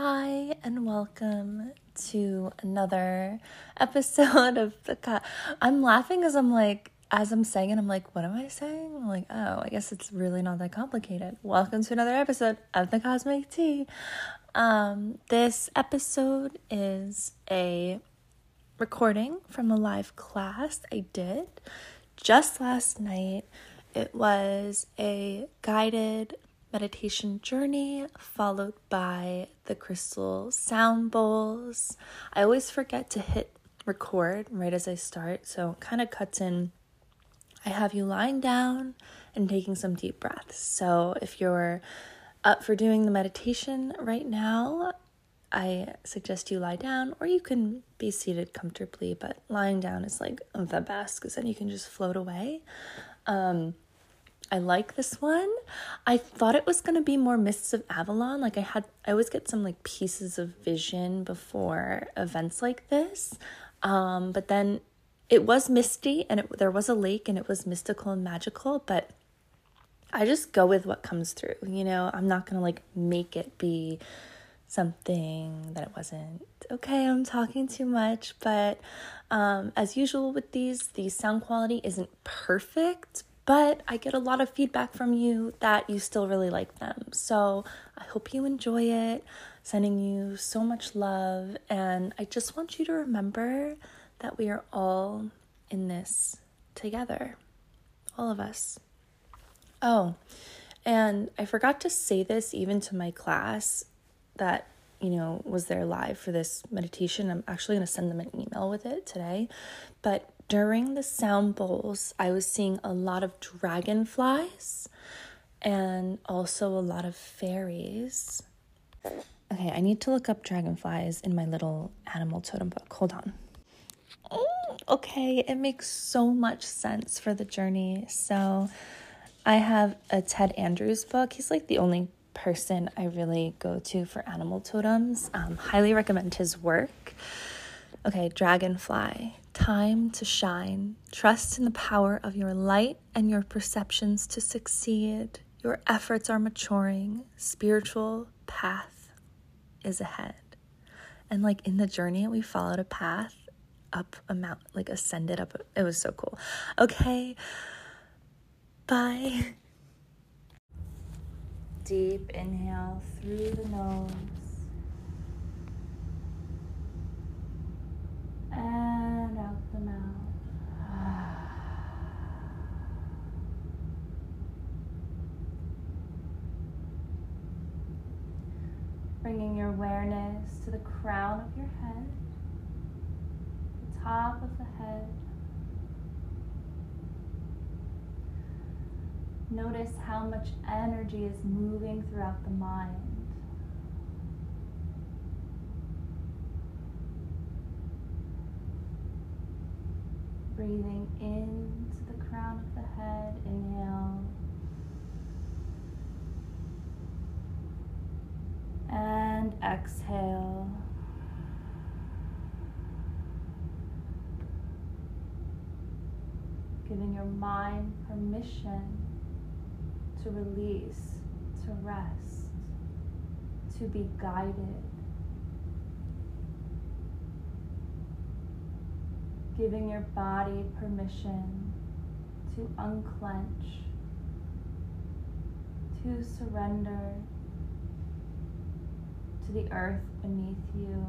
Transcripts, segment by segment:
Hi, and welcome to another episode of the. Co- I'm laughing because I'm like, as I'm saying it, I'm like, what am I saying? I'm like, oh, I guess it's really not that complicated. Welcome to another episode of the Cosmic Tea. Um, this episode is a recording from a live class I did just last night. It was a guided meditation journey followed by the crystal sound bowls. I always forget to hit record right as I start, so it kind of cuts in. I have you lying down and taking some deep breaths. So if you're up for doing the meditation right now, I suggest you lie down or you can be seated comfortably, but lying down is like the best because then you can just float away. Um, I like this one. I thought it was gonna be more Mists of Avalon. Like I had, I always get some like pieces of vision before events like this. Um, but then it was misty and it, there was a lake and it was mystical and magical. But I just go with what comes through. You know, I'm not gonna like make it be something that it wasn't. Okay, I'm talking too much, but um, as usual with these, the sound quality isn't perfect, but I get a lot of feedback from you that you still really like them. So I hope you enjoy it. Sending you so much love. And I just want you to remember that we are all in this together. All of us. Oh, and I forgot to say this even to my class that, you know, was there live for this meditation. I'm actually going to send them an email with it today. But during the sound bowls, I was seeing a lot of dragonflies and also a lot of fairies. Okay, I need to look up dragonflies in my little animal totem book. Hold on. Oh, okay, it makes so much sense for the journey. So, I have a Ted Andrews book. He's like the only person I really go to for animal totems. Um, highly recommend his work. Okay, dragonfly, time to shine. Trust in the power of your light and your perceptions to succeed. Your efforts are maturing. Spiritual path is ahead. And like in the journey, we followed a path up a mountain, like ascended up. It was so cool. Okay, bye. Deep inhale through the nose. And out the mouth. Bringing your awareness to the crown of your head, the top of the head. Notice how much energy is moving throughout the mind. Breathing into the crown of the head. Inhale. And exhale. Giving your mind permission to release, to rest, to be guided. Giving your body permission to unclench, to surrender to the earth beneath you,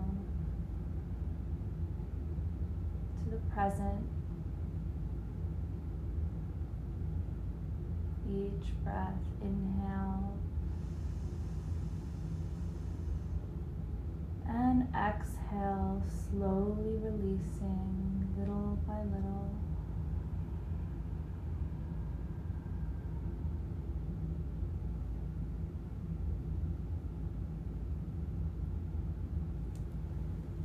to the present. Each breath, inhale. And exhale, slowly releasing little by little.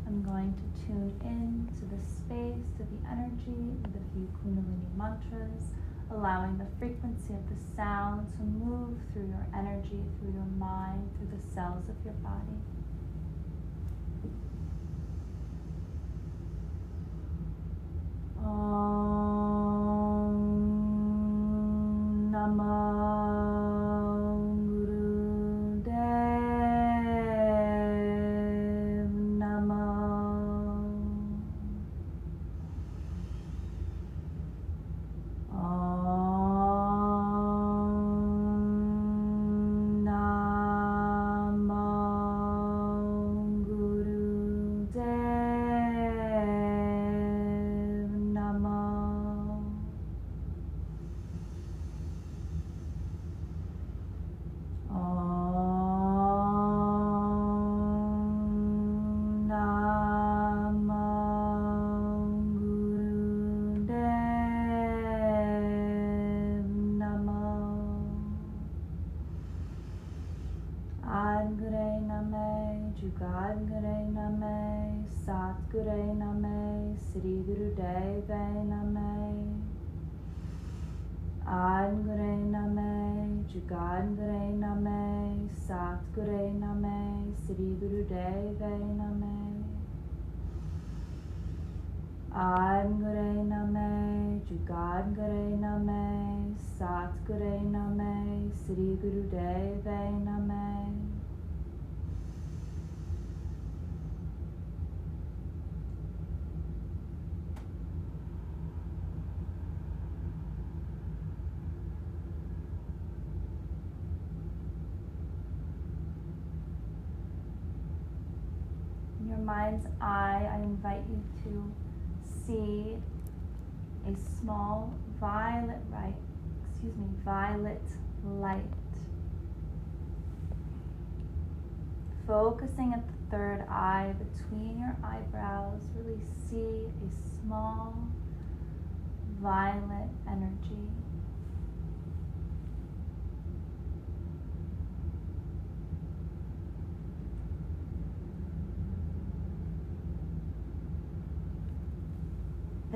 I'm going to tune in to the space, to the energy with a few Kundalini mantras, allowing the frequency of the sound to move through your energy, through your mind, through the cells of your body. Name,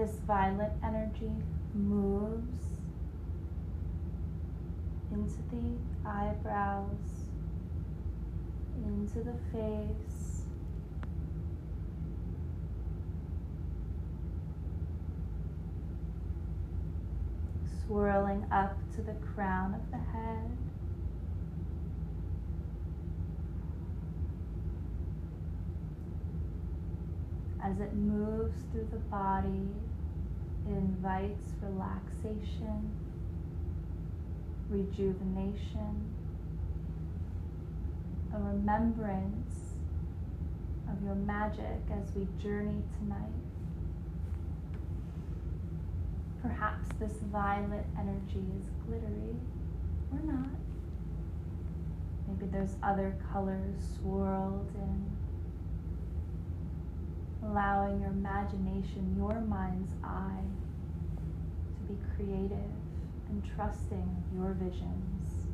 This violet energy moves into the eyebrows, into the face. Swirling up to the crown of the head. As it moves through the body, it invites relaxation, rejuvenation, a remembrance of your magic as we journey tonight. Perhaps this violet energy is glittery or not. Maybe there's other colors swirled in allowing your imagination, your mind's eye, to be creative and trusting your visions.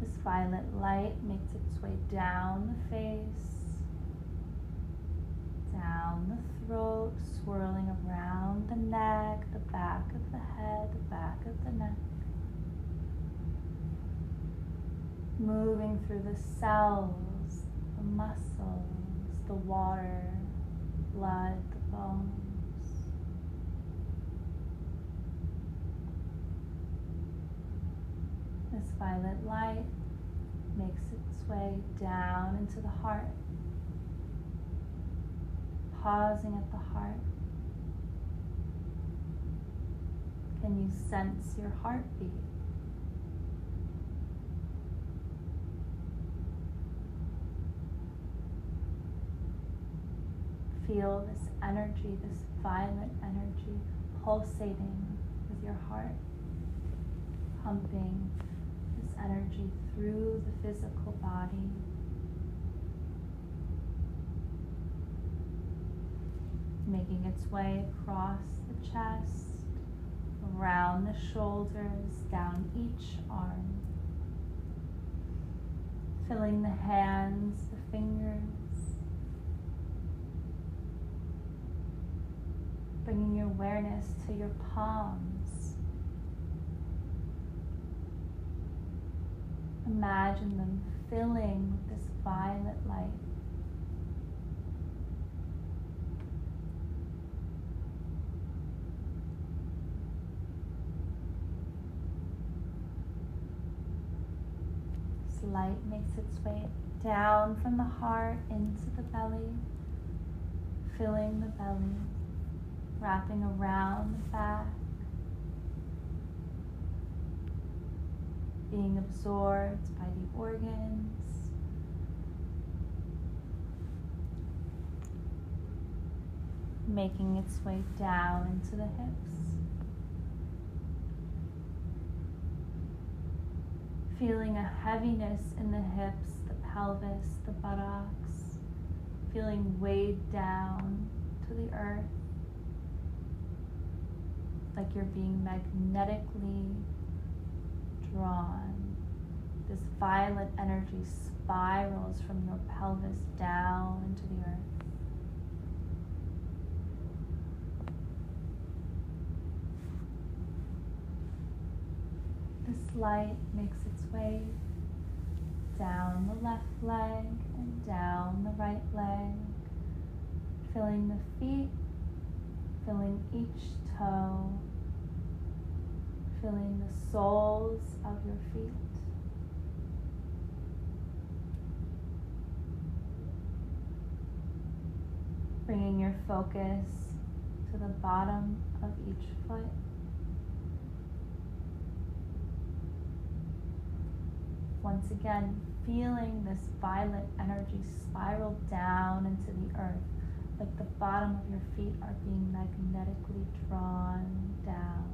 This violet light makes its way down the face, down the throat, swirling around the neck, the back of the head, the back of the neck. Moving through the cells, the muscles the water, blood, the bones. This violet light makes its way down into the heart, pausing at the heart. Can you sense your heartbeat? Feel this energy, this violent energy pulsating with your heart, pumping this energy through the physical body. Making its way across the chest, around the shoulders, down each arm. Filling the hands, the fingers, bringing your awareness to your palms. Imagine them filling with this violet light. This light makes its way down from the heart into the belly, filling the belly wrapping around the back, being absorbed by the organs. Making its way down into the hips. Feeling a heaviness in the hips, the pelvis, the buttocks, feeling weighed down to the earth like you're being magnetically drawn this violet energy spirals from your pelvis down into the earth. This light makes its way down the left leg and down the right leg, filling the feet, filling each toe, filling the soles of your feet. Bringing your focus to the bottom of each foot. Once again, feeling this violet energy spiral down into the earth, like the bottom of your feet are being magnetically drawn down.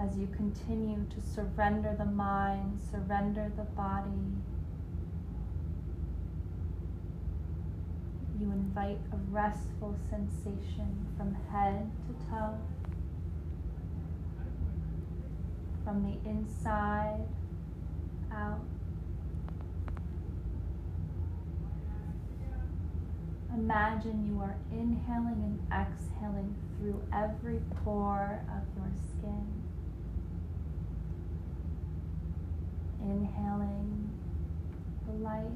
As you continue to surrender the mind, surrender the body, you invite a restful sensation from head to toe. from the inside out. Imagine you are inhaling and exhaling through every pore of your skin. Inhaling the light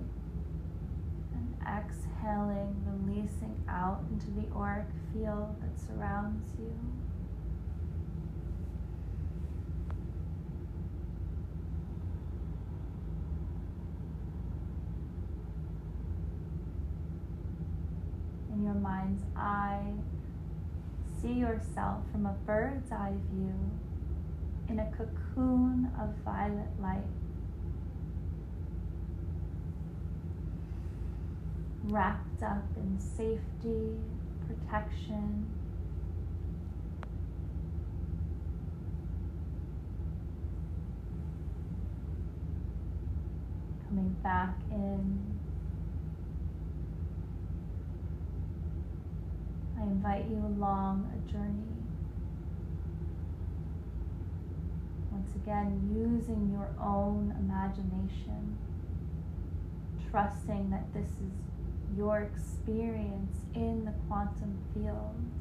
and exhaling, releasing out into the field that surrounds you. In your mind's eye, see yourself from a bird's eye view in a cocoon of violet light. Wrapped up in safety, protection, coming back in I invite you along a journey. Once again, using your own imagination, trusting that this is your experience in the quantum fields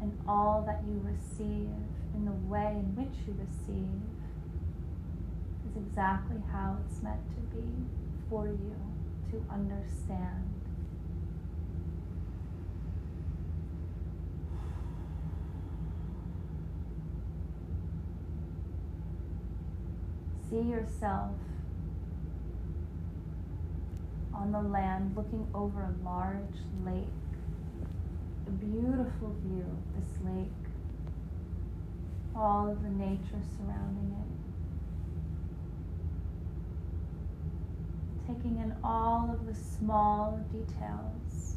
and all that you receive in the way in which you receive is exactly how it's meant to be for you to understand. see yourself on the land looking over a large lake. A beautiful view this lake, all of the nature surrounding it. Taking in all of the small details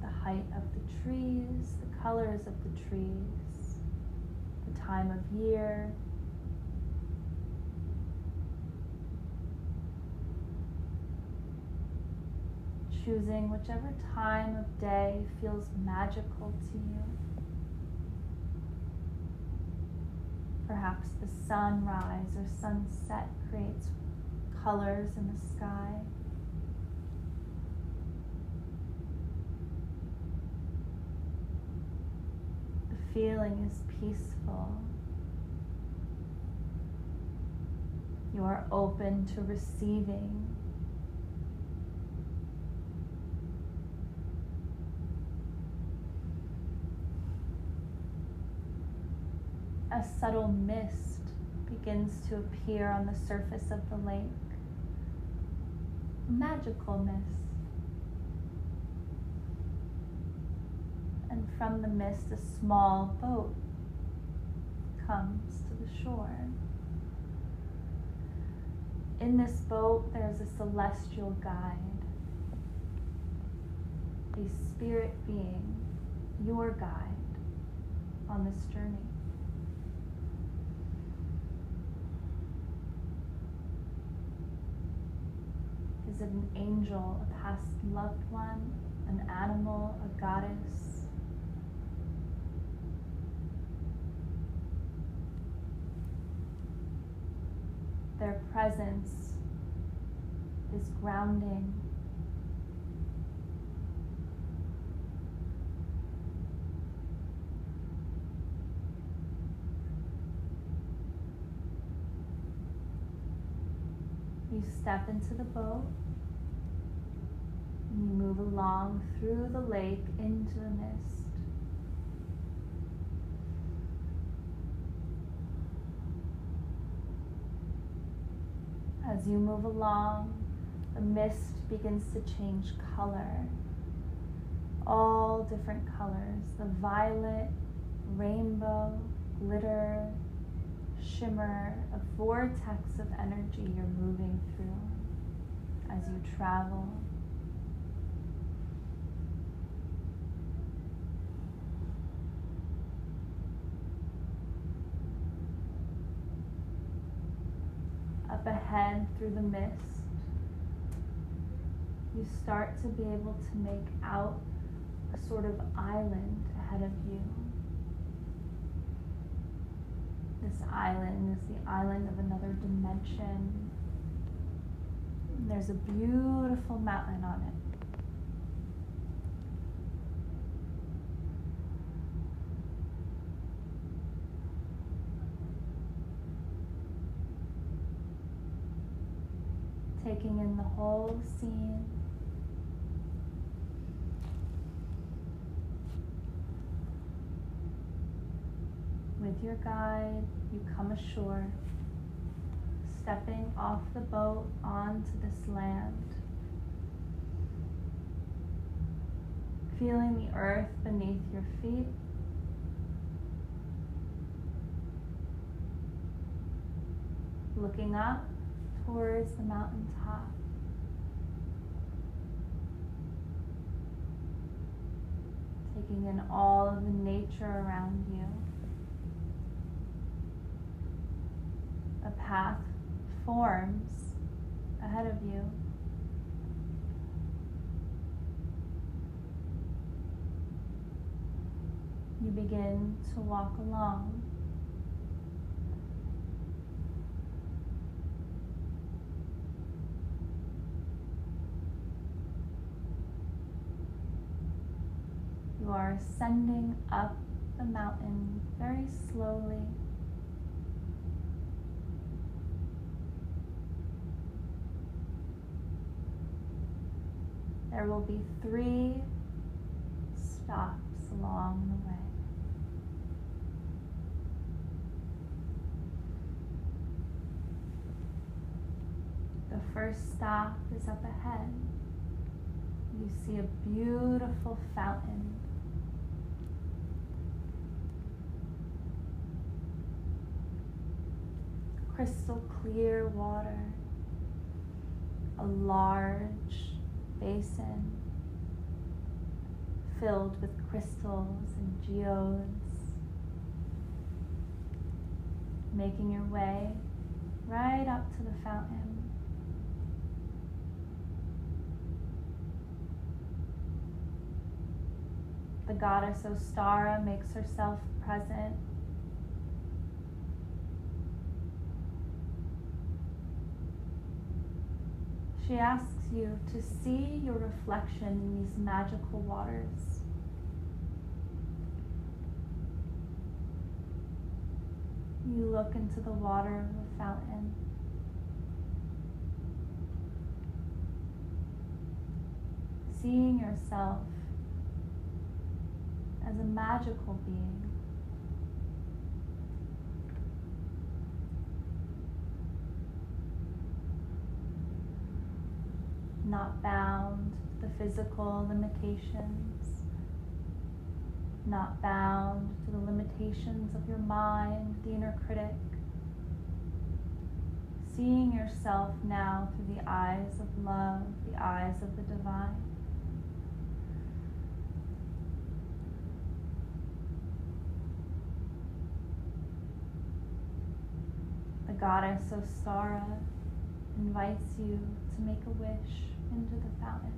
the height of the trees, the colors of the trees, the time of year, choosing whichever time of day feels magical to you. Perhaps the sunrise or sunset creates colors in the sky. The feeling is peaceful. You are open to receiving a subtle mist begins to appear on the surface of the lake. Magical mist. And from the mist, a small boat comes to the shore. In this boat, there's a celestial guide, a spirit being, your guide on this journey. Is it an angel, a past loved one, an animal, a goddess? Their presence is grounding You step into the boat and you move along through the lake into the mist. As you move along, the mist begins to change color. All different colors the violet, rainbow, glitter, shimmer, a vortex of energy you're moving through as you travel. Up ahead through the mist, you start to be able to make out a sort of island ahead of you. This island is the island of another dimension. There's a beautiful mountain on it. Taking in the whole scene. with your guide, you come ashore, stepping off the boat onto this land. Feeling the earth beneath your feet. Looking up towards the mountain top. Taking in all of the nature around you. a path forms ahead of you. You begin to walk along. You are ascending up the mountain very slowly. There will be three stops along the way. The first stop is up ahead. You see a beautiful fountain. Crystal clear water, a large basin filled with crystals and geodes, making your way right up to the fountain. The goddess Ostara makes herself present She asks you to see your reflection in these magical waters. You look into the water of the fountain. Seeing yourself as a magical being. Not bound to the physical limitations, not bound to the limitations of your mind, the inner critic. Seeing yourself now through the eyes of love, the eyes of the divine. The goddess Ostara invites you to make a wish into the fountain.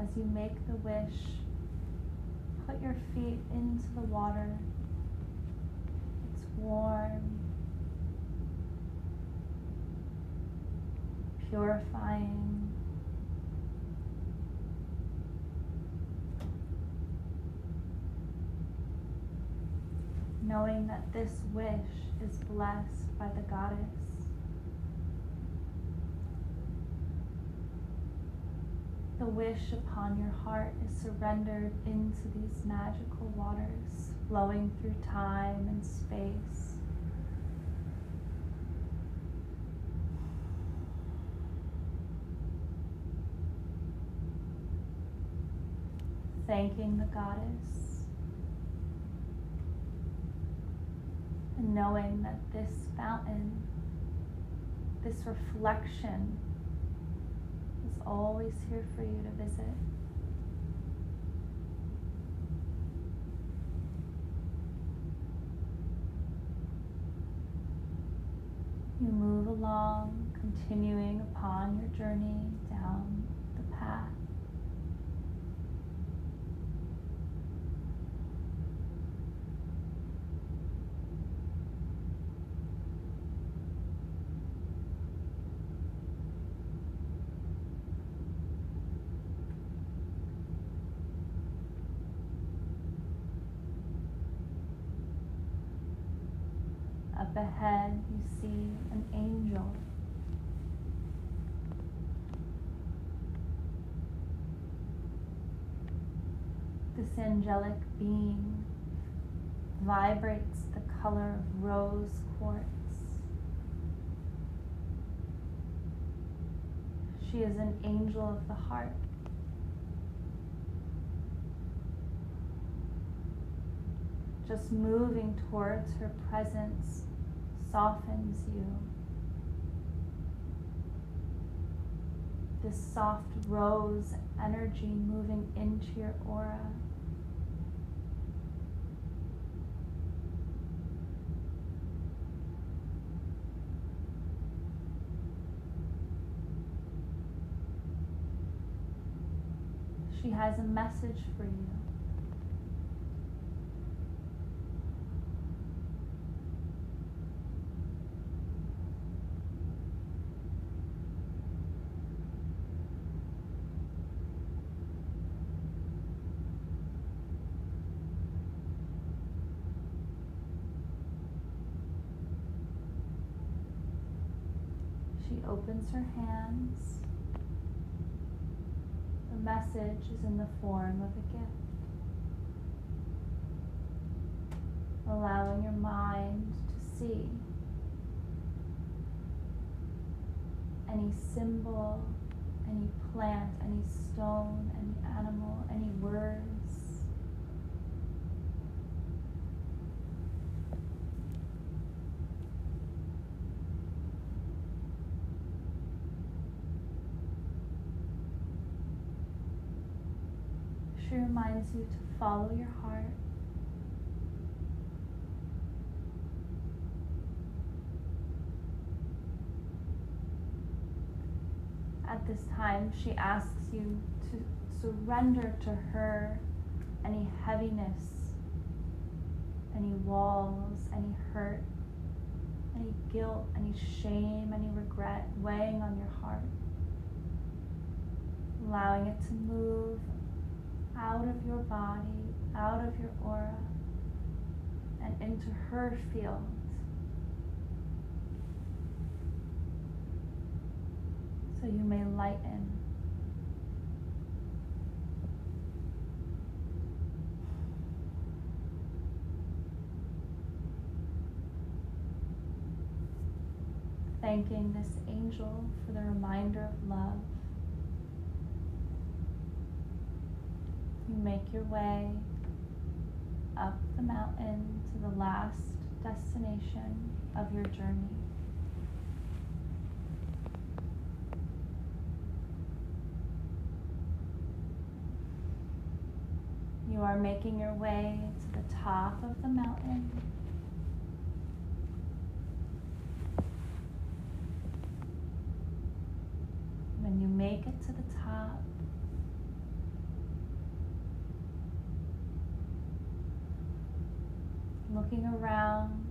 as you make the wish, put your feet into the water. It's warm, purifying. Knowing that this wish is blessed by the goddess. The wish upon your heart is surrendered into these magical waters flowing through time and space. Thanking the goddess and knowing that this fountain, this reflection, is always here for you to visit. You move along, continuing upon your journey down the path. Up ahead, you see an angel. This angelic being vibrates the color of rose quartz. She is an angel of the heart. Just moving towards her presence softens you. This soft rose energy moving into your aura. She has a message for you. She her hands. The message is in the form of a gift. Allowing your mind to see any symbol, any plant, any stone, any animal, any word Reminds you to follow your heart. At this time, she asks you to surrender to her any heaviness, any walls, any hurt, any guilt, any shame, any regret weighing on your heart. Allowing it to move out of your body, out of your aura, and into her field. So you may lighten. Thanking this angel for the reminder of love. You make your way up the mountain to the last destination of your journey. You are making your way to the top of the mountain. When you make it to the top, looking around.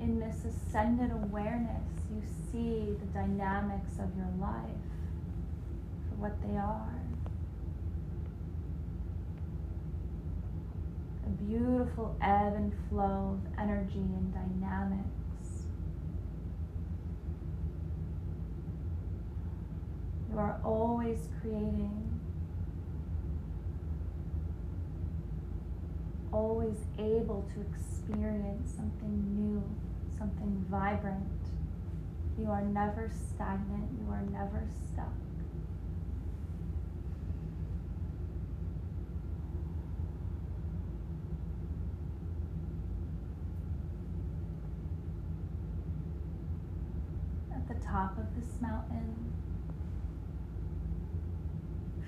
In this ascended awareness, you see the dynamics of your life for what they are. A beautiful ebb and flow of energy and dynamics. You are always creating, always able to experience something new, something vibrant. You are never stagnant, you are never stuck. At the top of this mountain,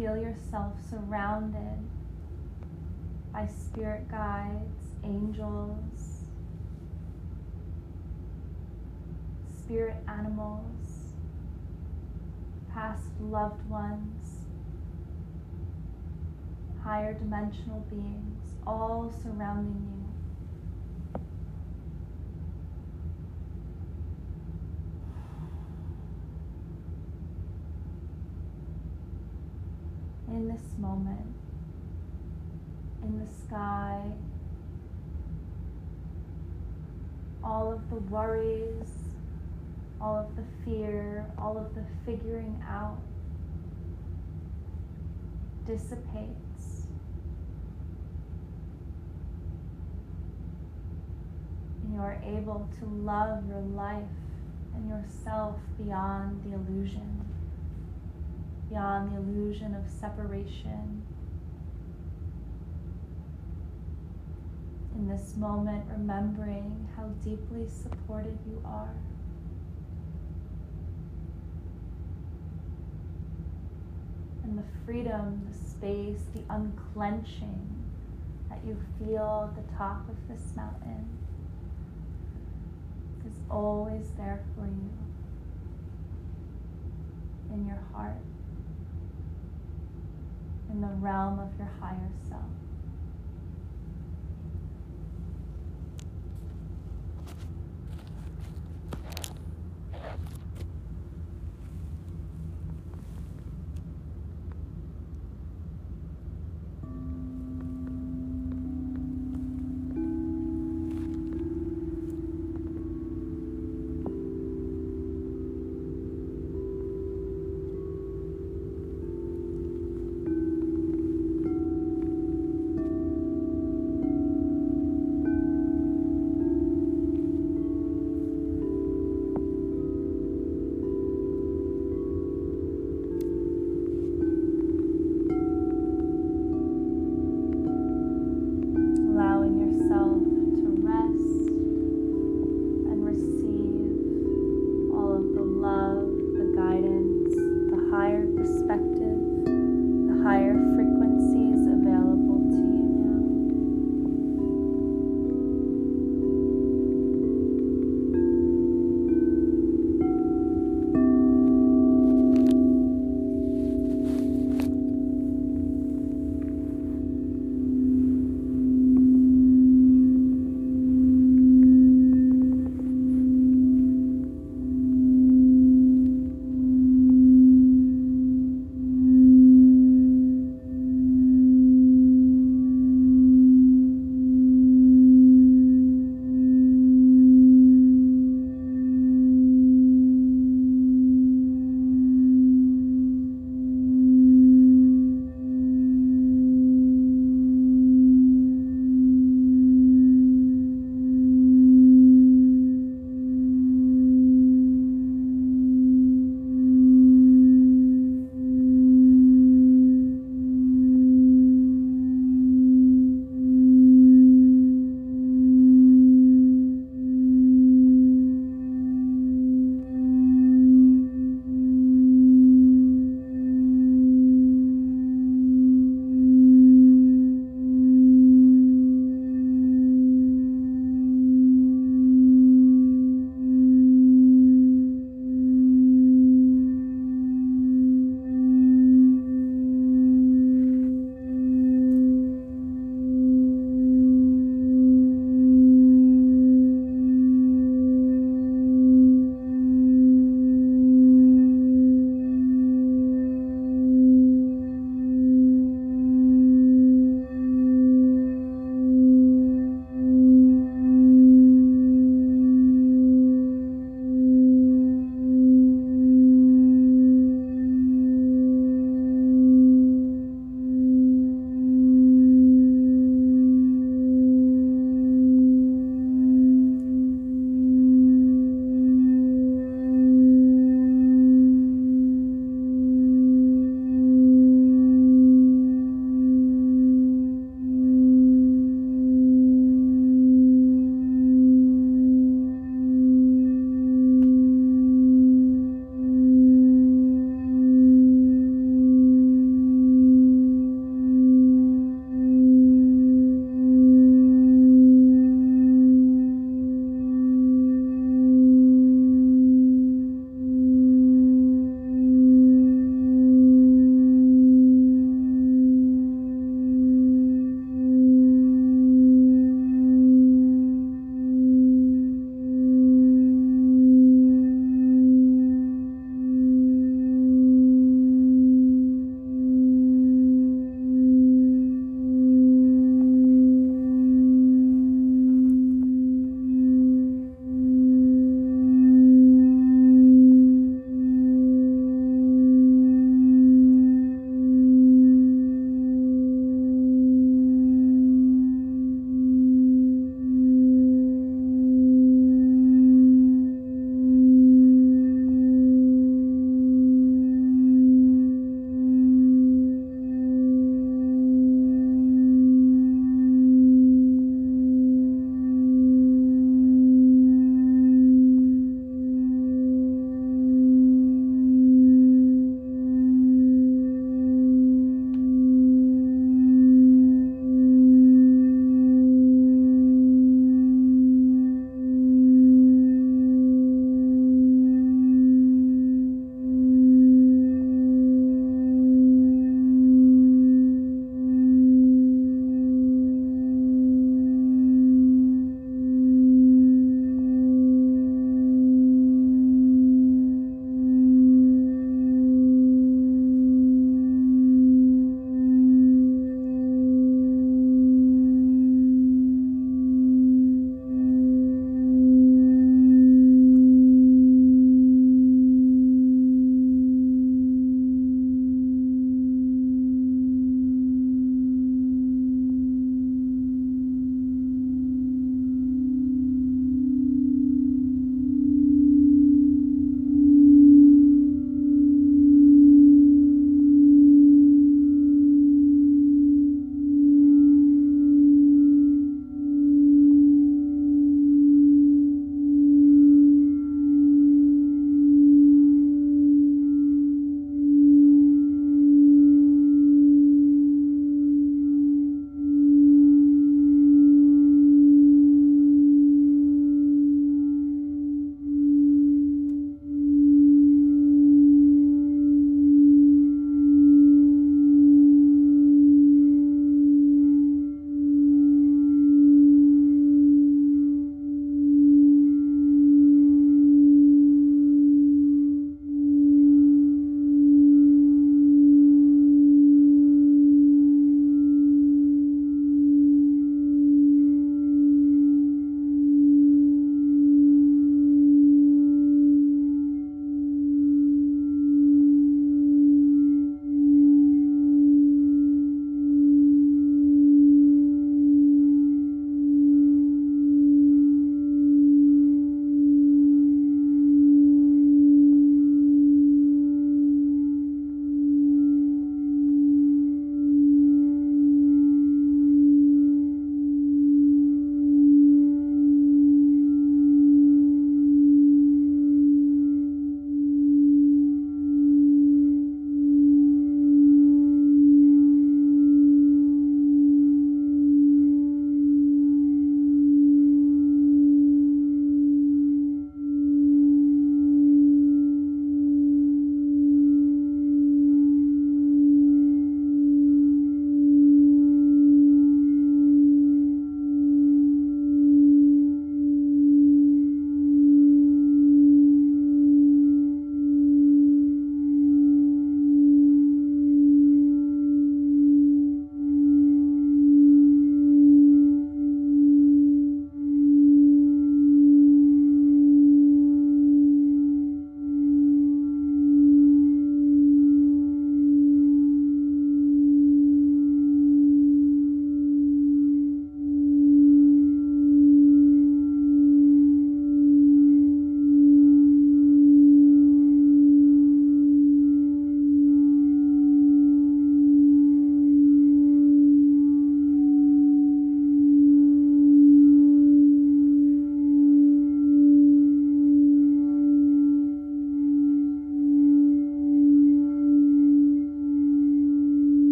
feel yourself surrounded by spirit guides, angels, spirit animals, past loved ones, higher dimensional beings, all surrounding you. In this moment, in the sky, all of the worries, all of the fear, all of the figuring out dissipates. And you are able to love your life and yourself beyond the illusion beyond the illusion of separation. In this moment, remembering how deeply supported you are. And the freedom, the space, the unclenching that you feel at the top of this mountain is always there for you in your heart in the realm of your higher self. perspective, the higher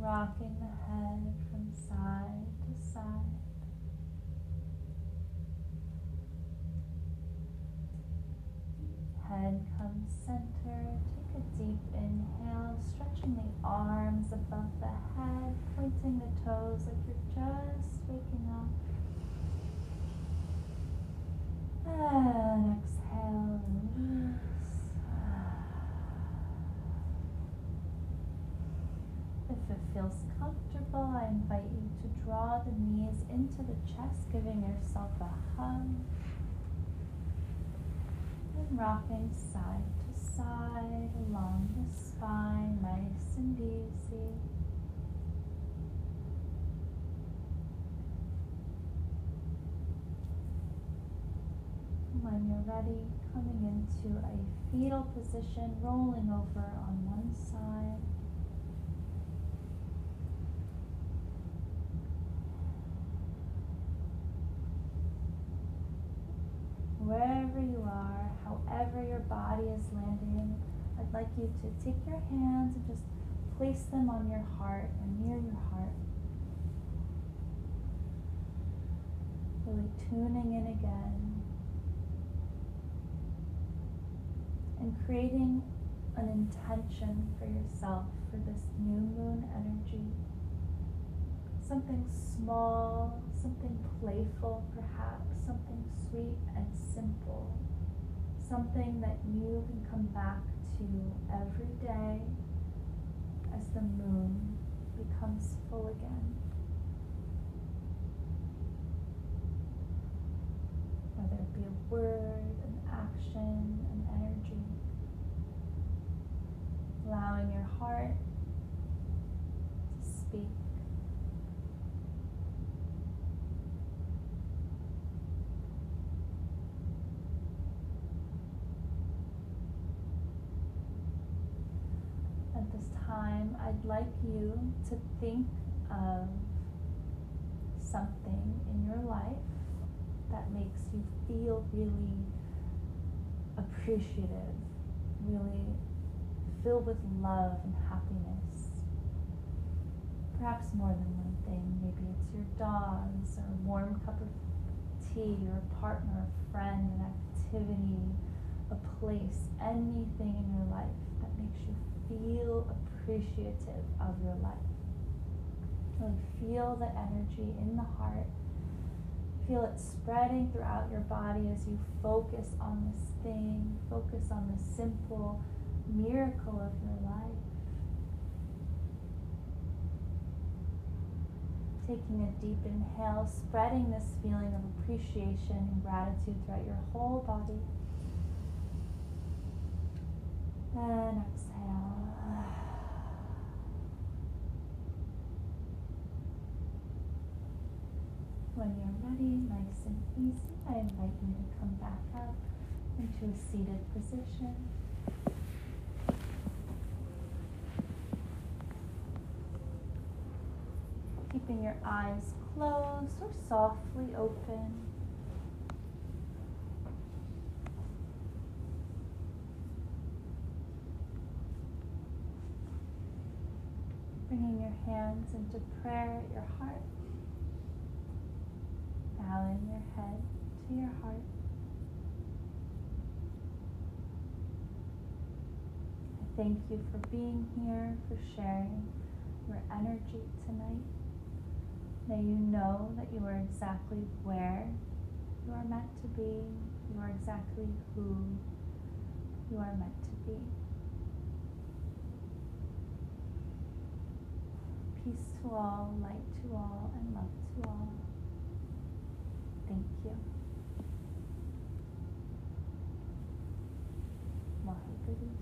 Rocking the head from side to side. Head comes center. Take a deep inhale, stretching the arms above the head, pointing the toes like you're just waking up. And exhale. If it feels comfortable, I invite you to draw the knees into the chest, giving yourself a hug. And rocking side to side along the spine, nice and easy. When you're ready, coming into a fetal position, rolling over on one side. Wherever you are, however your body is landing, I'd like you to take your hands and just place them on your heart or near your heart. Really tuning in again and creating an intention for yourself for this new moon energy. Something small, something playful, perhaps, something sweet and simple. Something that you can come back to every day as the moon becomes full again. Whether it be a word, an action, an energy. Allowing your heart to speak. At this time, I'd like you to think of something in your life that makes you feel really appreciative, really filled with love and happiness. Perhaps more than one thing. Maybe it's your dogs, or a warm cup of tea, or a partner, a friend, an activity, a place, anything in your life that makes you feel appreciative of your life. Really feel the energy in the heart. Feel it spreading throughout your body as you focus on this thing, focus on the simple miracle of your life. Taking a deep inhale, spreading this feeling of appreciation and gratitude throughout your whole body. And exhale. When you're ready, nice and easy, I invite you to come back up into a seated position. Keeping your eyes closed or softly open. Bringing your hands into prayer at your heart. Bowing your head to your heart. I thank you for being here, for sharing your energy tonight. May you know that you are exactly where you are meant to be, You are exactly who you are meant to be. Peace to all, light to all, and love to all. Thank you. Waheguru